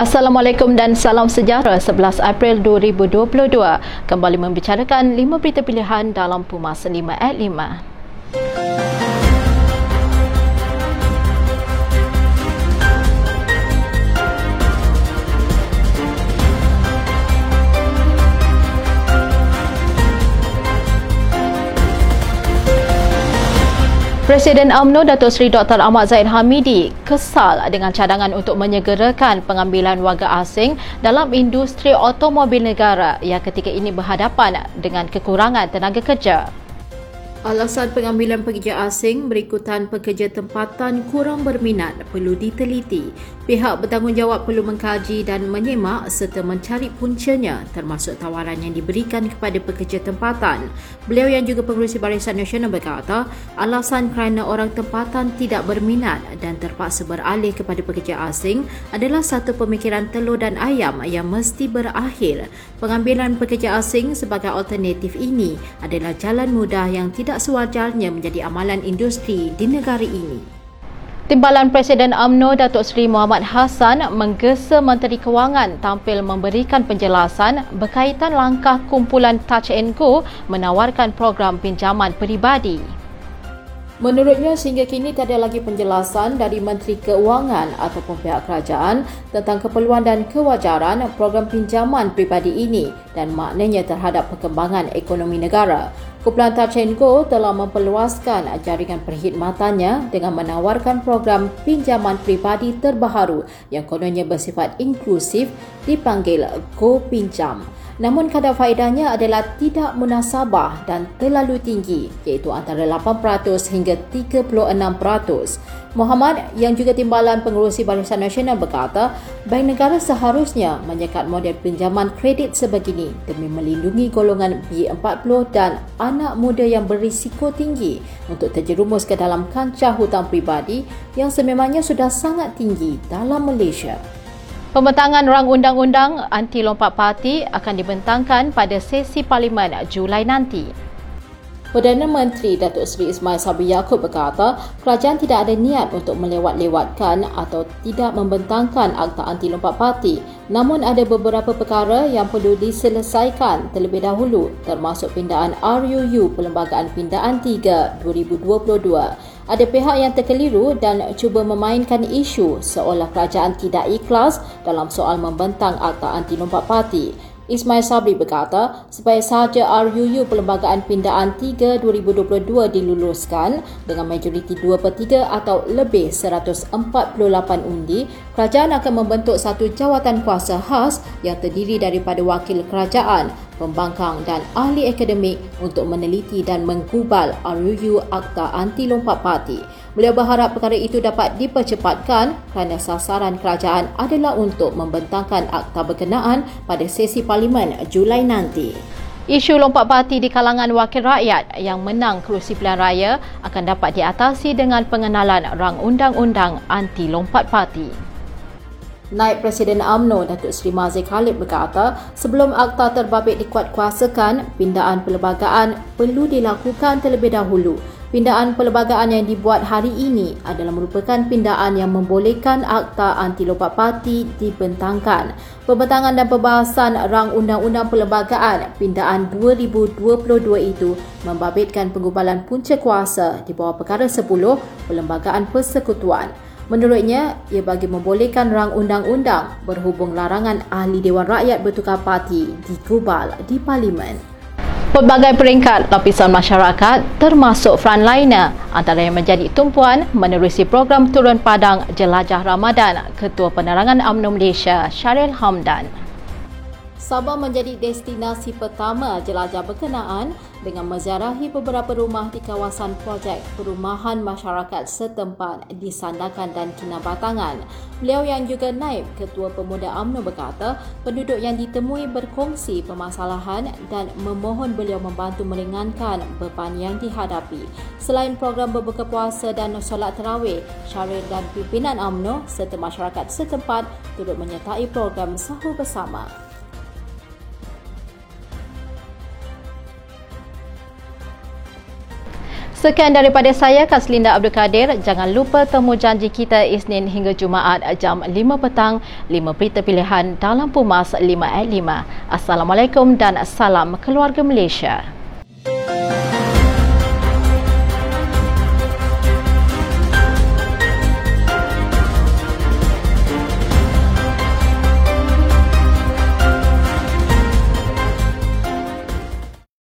Assalamualaikum dan salam sejahtera 11 April 2022 kembali membicarakan 5 berita pilihan dalam Pumas 5 at 5. Presiden UMNO Datuk Seri Dr. Ahmad Zaid Hamidi kesal dengan cadangan untuk menyegerakan pengambilan warga asing dalam industri automobil negara yang ketika ini berhadapan dengan kekurangan tenaga kerja. Alasan pengambilan pekerja asing berikutan pekerja tempatan kurang berminat perlu diteliti. Pihak bertanggungjawab perlu mengkaji dan menyemak serta mencari puncanya termasuk tawaran yang diberikan kepada pekerja tempatan. Beliau yang juga pengurusi Barisan Nasional berkata, alasan kerana orang tempatan tidak berminat dan terpaksa beralih kepada pekerja asing adalah satu pemikiran telur dan ayam yang mesti berakhir. Pengambilan pekerja asing sebagai alternatif ini adalah jalan mudah yang tidak tidak sewajarnya menjadi amalan industri di negara ini. Timbalan Presiden AMNO Datuk Seri Muhammad Hassan menggesa Menteri Kewangan tampil memberikan penjelasan berkaitan langkah kumpulan Touch and Go menawarkan program pinjaman peribadi. Menurutnya sehingga kini tiada lagi penjelasan dari Menteri Keuangan ataupun pihak kerajaan tentang keperluan dan kewajaran program pinjaman pribadi ini dan maknanya terhadap perkembangan ekonomi negara. Kumpulan Touch Go telah memperluaskan jaringan perkhidmatannya dengan menawarkan program pinjaman pribadi terbaru yang kononnya bersifat inklusif dipanggil Go Pinjam. Namun kadar faedahnya adalah tidak munasabah dan terlalu tinggi iaitu antara 8% hingga 36%. Muhammad yang juga timbalan pengurusi Barisan Nasional berkata, Bank Negara seharusnya menyekat model pinjaman kredit sebegini demi melindungi golongan B40 dan anak muda yang berisiko tinggi untuk terjerumus ke dalam kancah hutang pribadi yang sememangnya sudah sangat tinggi dalam Malaysia. Pembentangan rang undang-undang anti lompat parti akan dibentangkan pada sesi parlimen Julai nanti. Perdana Menteri Datuk Seri Ismail Sabri Yaakob berkata, kerajaan tidak ada niat untuk melewat-lewatkan atau tidak membentangkan akta anti lompat parti. Namun ada beberapa perkara yang perlu diselesaikan terlebih dahulu termasuk pindaan RUU Perlembagaan Pindaan 3 2022. Ada pihak yang terkeliru dan cuba memainkan isu seolah kerajaan tidak ikhlas dalam soal membentang akta anti lompat parti. Ismail Sabri berkata, supaya sahaja RUU Perlembagaan Pindaan 3 2022 diluluskan dengan majoriti 2 per 3 atau lebih 148 undi, kerajaan akan membentuk satu jawatan kuasa khas yang terdiri daripada wakil kerajaan, pembangkang dan ahli akademik untuk meneliti dan menggubal RUU Akta Anti Lompat Parti. Beliau berharap perkara itu dapat dipercepatkan kerana sasaran kerajaan adalah untuk membentangkan akta berkenaan pada sesi parlimen Julai nanti. Isu lompat parti di kalangan wakil rakyat yang menang kerusi pilihan raya akan dapat diatasi dengan pengenalan rang undang-undang anti lompat parti. Naib Presiden AMNO Datuk Seri Mazik Khalid berkata, sebelum akta terbabit dikuatkuasakan, pindaan perlembagaan perlu dilakukan terlebih dahulu. Pindaan perlembagaan yang dibuat hari ini adalah merupakan pindaan yang membolehkan akta anti lompat parti dibentangkan. Pembentangan dan pembahasan rang undang-undang perlembagaan pindaan 2022 itu membabitkan penggubalan punca kuasa di bawah perkara 10 Perlembagaan Persekutuan. Menurutnya, ia bagi membolehkan rang undang-undang berhubung larangan ahli Dewan Rakyat bertukar parti digubal di Parlimen. Pelbagai peringkat lapisan masyarakat termasuk frontliner antara yang menjadi tumpuan menerusi program turun padang jelajah Ramadan Ketua Penerangan UMNO Malaysia Syaril Hamdan. Sabah menjadi destinasi pertama jelajah berkenaan dengan menziarahi beberapa rumah di kawasan projek perumahan masyarakat setempat di Sandakan dan Kinabatangan. Beliau yang juga naib Ketua Pemuda UMNO berkata, penduduk yang ditemui berkongsi permasalahan dan memohon beliau membantu meringankan beban yang dihadapi. Selain program berbuka puasa dan solat terawih, Syaril dan pimpinan UMNO serta masyarakat setempat turut menyertai program sahur bersama. Sekian daripada saya Kaslinda Abdul Kadir. Jangan lupa temu janji kita Isnin hingga Jumaat jam 5 petang 5 berita pilihan dalam Pumas 5 at 5. Assalamualaikum dan salam keluarga Malaysia.